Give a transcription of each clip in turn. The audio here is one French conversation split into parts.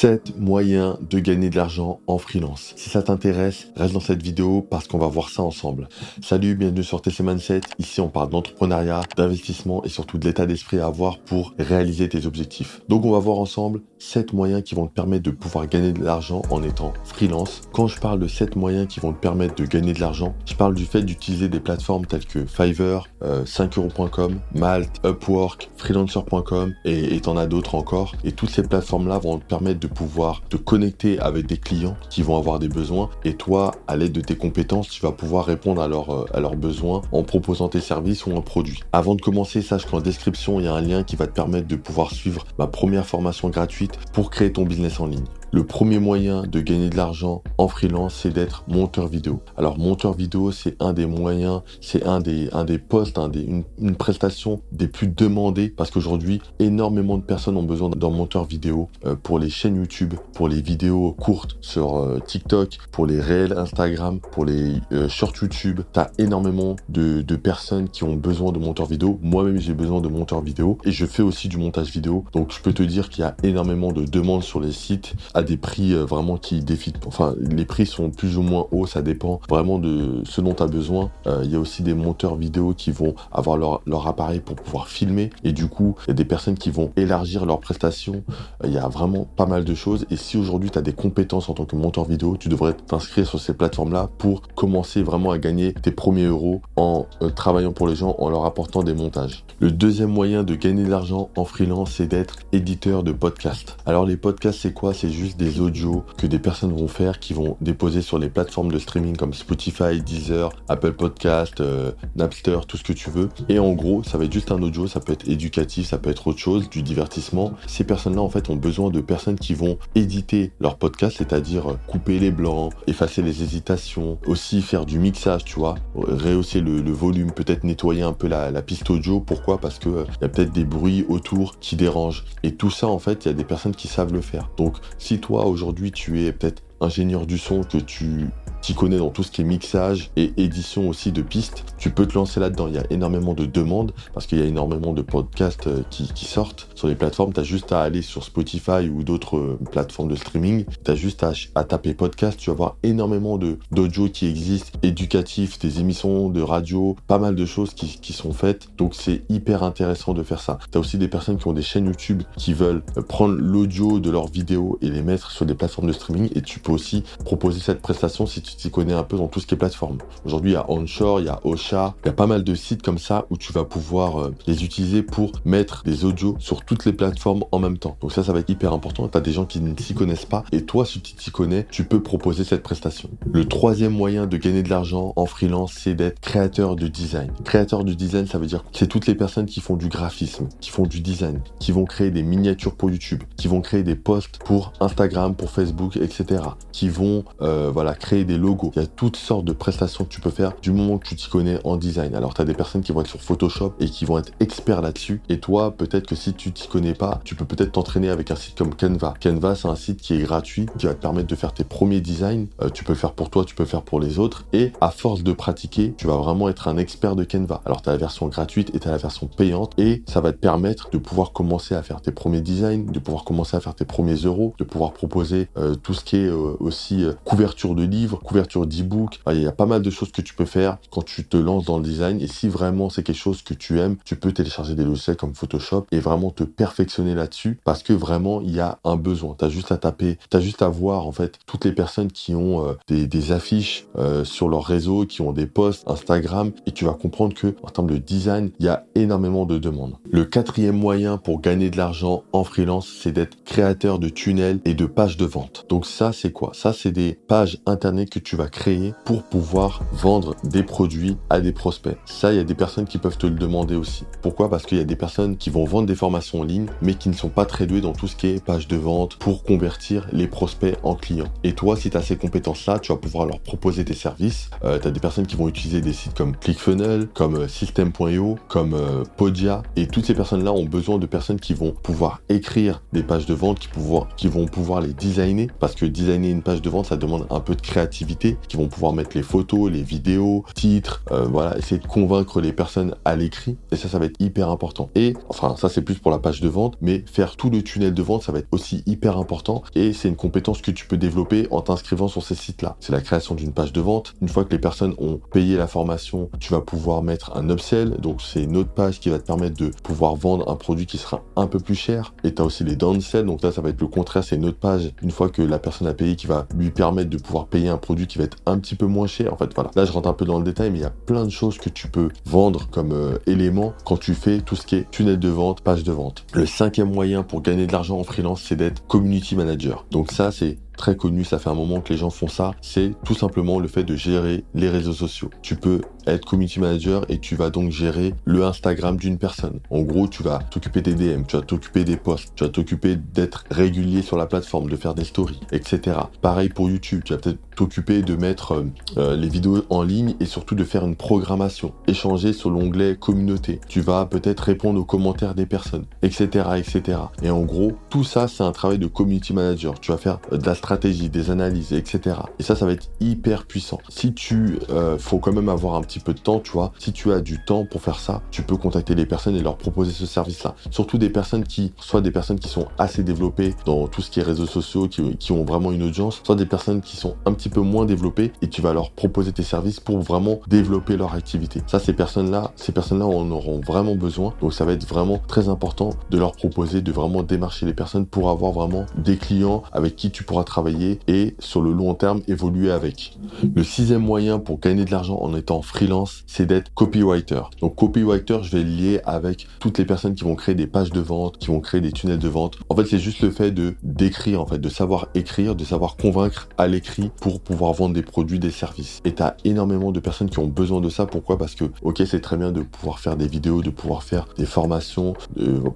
7 moyens de gagner de l'argent en freelance. Si ça t'intéresse, reste dans cette vidéo parce qu'on va voir ça ensemble. Salut, bienvenue sur TC Mindset. Ici, on parle d'entrepreneuriat, d'investissement et surtout de l'état d'esprit à avoir pour réaliser tes objectifs. Donc, on va voir ensemble 7 moyens qui vont te permettre de pouvoir gagner de l'argent en étant freelance. Quand je parle de 7 moyens qui vont te permettre de gagner de l'argent, je parle du fait d'utiliser des plateformes telles que Fiverr, 5euros.com, euh, Malt, Upwork, freelancer.com et t'en as d'autres encore. Et toutes ces plateformes-là vont te permettre de pouvoir te connecter avec des clients qui vont avoir des besoins et toi, à l'aide de tes compétences, tu vas pouvoir répondre à, euh, à leurs besoins en proposant tes services ou un produit. Avant de commencer, sache qu'en description, il y a un lien qui va te permettre de pouvoir suivre ma première formation gratuite pour créer ton business en ligne. Le premier moyen de gagner de l'argent en freelance, c'est d'être monteur vidéo. Alors monteur vidéo, c'est un des moyens, c'est un des, un des postes, un des, une, prestation des plus demandées parce qu'aujourd'hui, énormément de personnes ont besoin d'un monteur vidéo euh, pour les chaînes YouTube, pour les vidéos courtes sur euh, TikTok, pour les réels Instagram, pour les euh, shorts YouTube. Tu as énormément de, de personnes qui ont besoin de monteur vidéo. Moi-même, j'ai besoin de monteur vidéo et je fais aussi du montage vidéo. Donc, je peux te dire qu'il y a énormément de demandes sur les sites des prix euh, vraiment qui défient. Enfin, les prix sont plus ou moins hauts, ça dépend vraiment de ce dont tu as besoin. Euh, il y a aussi des monteurs vidéo qui vont avoir leur, leur, appareil pour pouvoir filmer et du coup, il des personnes qui vont élargir leurs prestations. Euh, il y a vraiment pas mal de choses et si aujourd'hui tu as des compétences en tant que monteur vidéo, tu devrais t'inscrire sur ces plateformes-là pour commencer vraiment à gagner tes premiers euros en travaillant pour les gens, en leur apportant des montages. Le deuxième moyen de gagner de l'argent en freelance, c'est d'être éditeur de podcast. Alors les podcasts, c'est quoi? C'est juste des audios que des personnes vont faire qui vont déposer sur les plateformes de streaming comme Spotify, Deezer, Apple Podcast, euh, Napster, tout ce que tu veux. Et en gros, ça va être juste un audio, ça peut être éducatif, ça peut être autre chose, du divertissement. Ces personnes-là, en fait, ont besoin de personnes qui vont éditer leur podcast, c'est-à-dire couper les blancs, effacer les hésitations, aussi faire du mixage, tu vois, rehausser le, volume, peut-être nettoyer un peu la, piste audio. Pourquoi? Parce que euh, il y a peut-être des bruits autour qui dérangent. Et tout ça, en fait, il y a des personnes qui savent le faire. Donc, si toi aujourd'hui tu es peut-être ingénieur du son, que tu t'y connais dans tout ce qui est mixage et édition aussi de pistes, tu peux te lancer là-dedans. Il y a énormément de demandes parce qu'il y a énormément de podcasts euh, qui, sortent sur les plateformes. Tu as juste à aller sur Spotify ou d'autres euh, plateformes de streaming. Tu as juste à, taper podcast. Tu vas voir énormément d'audio qui existent, éducatifs, des émissions de radio, pas mal de choses qui, qui sont faites. Donc c'est hyper intéressant de faire ça. Tu as aussi des personnes qui ont des chaînes YouTube qui veulent euh, prendre l'audio de leurs vidéos et les mettre sur des plateformes de streaming et tu peux aussi proposer cette prestation si tu tu t'y connais un peu dans tout ce qui est plateforme. Aujourd'hui, il y a Onshore, il y a Osha, il y a pas mal de sites comme ça où tu vas pouvoir euh, les utiliser pour mettre des audios sur toutes les plateformes en même temps. Donc ça, ça va être hyper important. Tu as des gens qui ne s'y connaissent pas et toi, si tu t'y connais, tu peux proposer cette prestation. Le troisième moyen de gagner de l'argent en freelance, c'est d'être créateur de design. Créateur de design, ça veut dire c'est toutes les personnes qui font du graphisme, qui font du design, qui vont créer des miniatures pour YouTube, qui vont créer des posts pour Instagram, pour Facebook, etc. Qui vont euh, voilà créer des logos. Il y a toutes sortes de prestations que tu peux faire du moment que tu t'y connais en design. Alors, tu as des personnes qui vont être sur Photoshop et qui vont être experts là-dessus. Et toi, peut-être que si tu t'y connais pas, tu peux peut-être t'entraîner avec un site comme Canva. Canva, c'est un site qui est gratuit, qui va te permettre de faire tes premiers designs. Euh, tu peux le faire pour toi, tu peux le faire pour les autres. Et à force de pratiquer, tu vas vraiment être un expert de Canva. Alors, tu as la version gratuite et tu as la version payante. Et ça va te permettre de pouvoir commencer à faire tes premiers designs, de pouvoir commencer à faire tes premiers euros, de pouvoir proposer euh, tout ce qui est aussi couverture de livres, couverture d'e-book. Il y a pas mal de choses que tu peux faire quand tu te lances dans le design. Et si vraiment c'est quelque chose que tu aimes, tu peux télécharger des logiciels comme Photoshop et vraiment te perfectionner là-dessus parce que vraiment il y a un besoin. Tu as juste à taper, tu as juste à voir en fait toutes les personnes qui ont euh, des, affiches euh, sur leur réseau, qui ont des posts Instagram et tu vas comprendre que en termes de design, il y a énormément de demandes. Le quatrième moyen pour gagner de l'argent en freelance, c'est d'être créateur de tunnels et de pages de vente. Donc ça, c'est quoi? Ça, c'est des pages internet que tu vas créer pour pouvoir vendre des produits à des prospects. Ça, il y a des personnes qui peuvent te le demander aussi. Pourquoi? Parce qu'il y a des personnes qui vont vendre des formations en ligne, mais qui ne sont pas très douées dans tout ce qui est page de vente pour convertir les prospects en clients. Et toi, si tu as ces compétences-là, tu vas pouvoir leur proposer tes services. Euh, tu as des personnes qui vont utiliser des sites comme ClickFunnels, comme euh, System.io, comme euh, Podia. Et toutes ces personnes-là ont besoin de personnes qui vont pouvoir écrire des pages de vente, qui, qui vont pouvoir les designer. Parce que designer une page de vente, ça demande un peu de créativité, qui vont pouvoir mettre les photos, les vidéos, titres, euh, voilà, essayer de convaincre les personnes à l'écrit. Et ça, ça va être hyper important. Et enfin, ça c'est plus pour la page de vente, mais faire tout le tunnel de vente, ça va être aussi hyper important. Et c'est une compétence que tu peux développer en t'inscrivant sur ces sites-là. C'est la création d'une page de vente. Une fois que les personnes ont payé la formation, tu vas pouvoir mettre un upsell. Donc c'est une autre page qui va te permettre de pouvoir vendre un produit qui sera un peu plus cher. Et tu as aussi les downsell. Donc là, ça va être le contraire. C'est une autre page, une fois que la personne a payé, qui va lui permettre de pouvoir payer un produit qui va être un petit peu moins cher. En fait, voilà. Là, je rentre un peu dans le détail, mais il y a plein de choses que tu peux vendre comme euh, éléments quand tu fais tout ce qui est tunnel de vente, page de vente. Le cinquième moyen pour gagner de l'argent en freelance, c'est d'être community manager. Donc ça, c'est très connu, ça fait un moment que les gens font ça, c'est tout simplement le fait de gérer les réseaux sociaux. Tu peux être community manager et tu vas donc gérer le Instagram d'une personne. En gros, tu vas t'occuper des DM, tu vas t'occuper des posts, tu vas t'occuper d'être régulier sur la plateforme, de faire des stories, etc. Pareil pour YouTube, tu vas peut-être t'occuper de mettre euh, euh, les vidéos en ligne et surtout de faire une programmation, échanger sur l'onglet communauté. Tu vas peut-être répondre aux commentaires des personnes, etc., etc. Et en gros, tout ça, c'est un travail de community manager. Tu vas faire de la des analyses, etc. Et ça, ça va être hyper puissant. Si tu, euh, faut quand même avoir un petit peu de temps, tu vois. Si tu as du temps pour faire ça, tu peux contacter les personnes et leur proposer ce service-là. Surtout des personnes qui, soit des personnes qui sont assez développées dans tout ce qui est réseaux sociaux, qui, qui ont vraiment une audience, soit des personnes qui sont un petit peu moins développées et tu vas leur proposer tes services pour vraiment développer leur activité. Ça, ces personnes-là, ces personnes-là en auront vraiment besoin. Donc, ça va être vraiment très important de leur proposer, de vraiment démarcher les personnes pour avoir vraiment des clients avec qui tu pourras travailler et sur le long terme évoluer avec. Le sixième moyen pour gagner de l'argent en étant freelance, c'est d'être copywriter. Donc copywriter, je vais lier avec toutes les personnes qui vont créer des pages de vente, qui vont créer des tunnels de vente. En fait, c'est juste le fait de d'écrire, en fait, de savoir écrire, de savoir convaincre à l'écrit pour pouvoir vendre des produits, des services. Et tu as énormément de personnes qui ont besoin de ça. Pourquoi? Parce que, ok, c'est très bien de pouvoir faire des vidéos, de pouvoir faire des formations,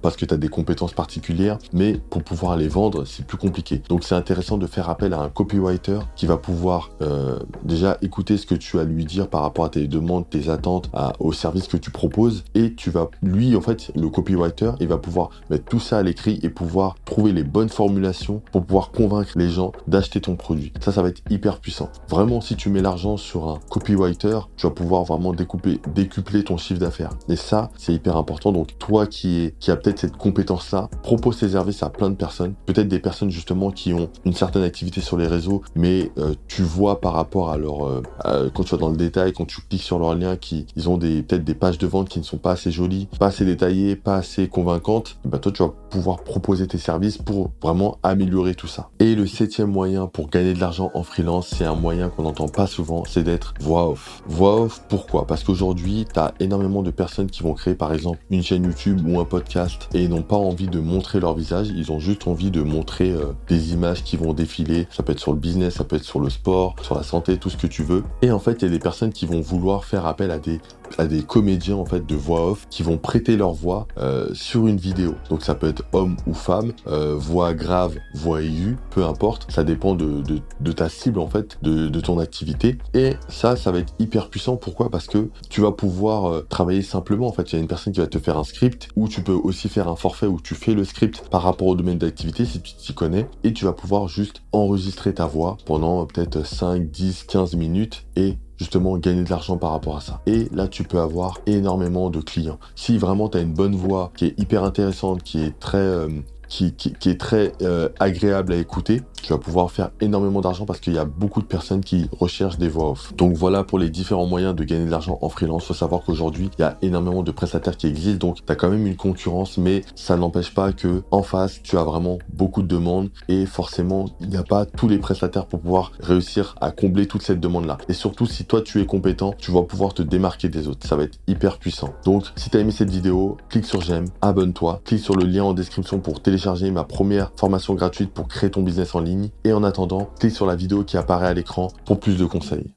parce que tu as des compétences particulières, mais pour pouvoir les vendre, c'est plus compliqué. Donc c'est intéressant de faire appel à un copywriter qui va pouvoir euh, déjà écouter ce que tu as à lui dire par rapport à tes demandes, tes attentes, au service que tu proposes. Et tu vas, lui, en fait, le copywriter, il va pouvoir mettre tout ça à l'écrit et pouvoir trouver les bonnes formulations pour pouvoir convaincre les gens d'acheter ton produit. Ça, ça va être hyper puissant. Vraiment, si tu mets l'argent sur un copywriter, tu vas pouvoir vraiment découper, décupler ton chiffre d'affaires. Et ça, c'est hyper important. Donc, toi qui, est, qui a peut-être cette compétence-là, propose tes services à plein de personnes. Peut-être des personnes justement qui ont une certaine activité sur les réseaux, mais euh, tu vois par rapport à leur, quand tu vas dans le détail, quand tu cliques sur leur lien, qui ils ont des peut-être des pages de vente qui ne sont pas assez jolies, pas assez détaillées, pas assez convaincantes, bah toi tu vas pouvoir proposer tes services pour vraiment améliorer tout ça. Et le septième moyen pour gagner de l'argent en freelance, c'est un moyen qu'on n'entend pas souvent, c'est d'être voix off. Voix off, pourquoi? Parce qu'aujourd'hui, tu as énormément de personnes qui vont créer par exemple une chaîne YouTube ou un podcast et n'ont pas envie de montrer leur visage, ils ont juste envie de montrer euh, des images qui vont ça peut être sur le business, ça peut être sur le sport, sur la santé, tout ce que tu veux. Et en fait, il y a des personnes qui vont vouloir faire appel à des à des comédiens en fait de voix off qui vont prêter leur voix euh, sur une vidéo. Donc ça peut être homme ou femme, euh, voix grave, voix aiguë, peu importe. Ça dépend de, ta cible en fait, de, de, ton activité. Et ça, ça va être hyper puissant. Pourquoi? Parce que tu vas pouvoir euh, travailler simplement. En fait, il y a une personne qui va te faire un script ou tu peux aussi faire un forfait où tu fais le script par rapport au domaine d'activité si tu t'y connais et tu vas pouvoir juste enregistrer ta voix pendant peut-être 5, 10, 15 minutes et justement gagner de l'argent par rapport à ça. Et là, tu peux avoir énormément de clients. Si vraiment tu as une bonne voix qui est hyper intéressante, qui est très, euh, qui, qui, est très euh, agréable à écouter, tu vas pouvoir faire énormément d'argent parce qu'il y a beaucoup de personnes qui recherchent des voix off. Donc voilà pour les différents moyens de gagner de l'argent en freelance. Faut savoir qu'aujourd'hui, il y a énormément de prestataires qui existent, donc tu as quand même une concurrence, mais ça n'empêche pas que en face, tu as vraiment beaucoup de demandes et forcément, il n'y a pas tous les prestataires pour pouvoir réussir à combler toute cette demande-là. Et surtout, si toi tu es compétent, tu vas pouvoir te démarquer des autres. Ça va être hyper puissant. Donc, si tu as aimé cette vidéo, clique sur j'aime, abonne-toi, clique sur le lien en description pour télécharger ma première formation gratuite pour créer ton business en et en attendant, clique sur la vidéo qui apparaît à l'écran pour plus de conseils.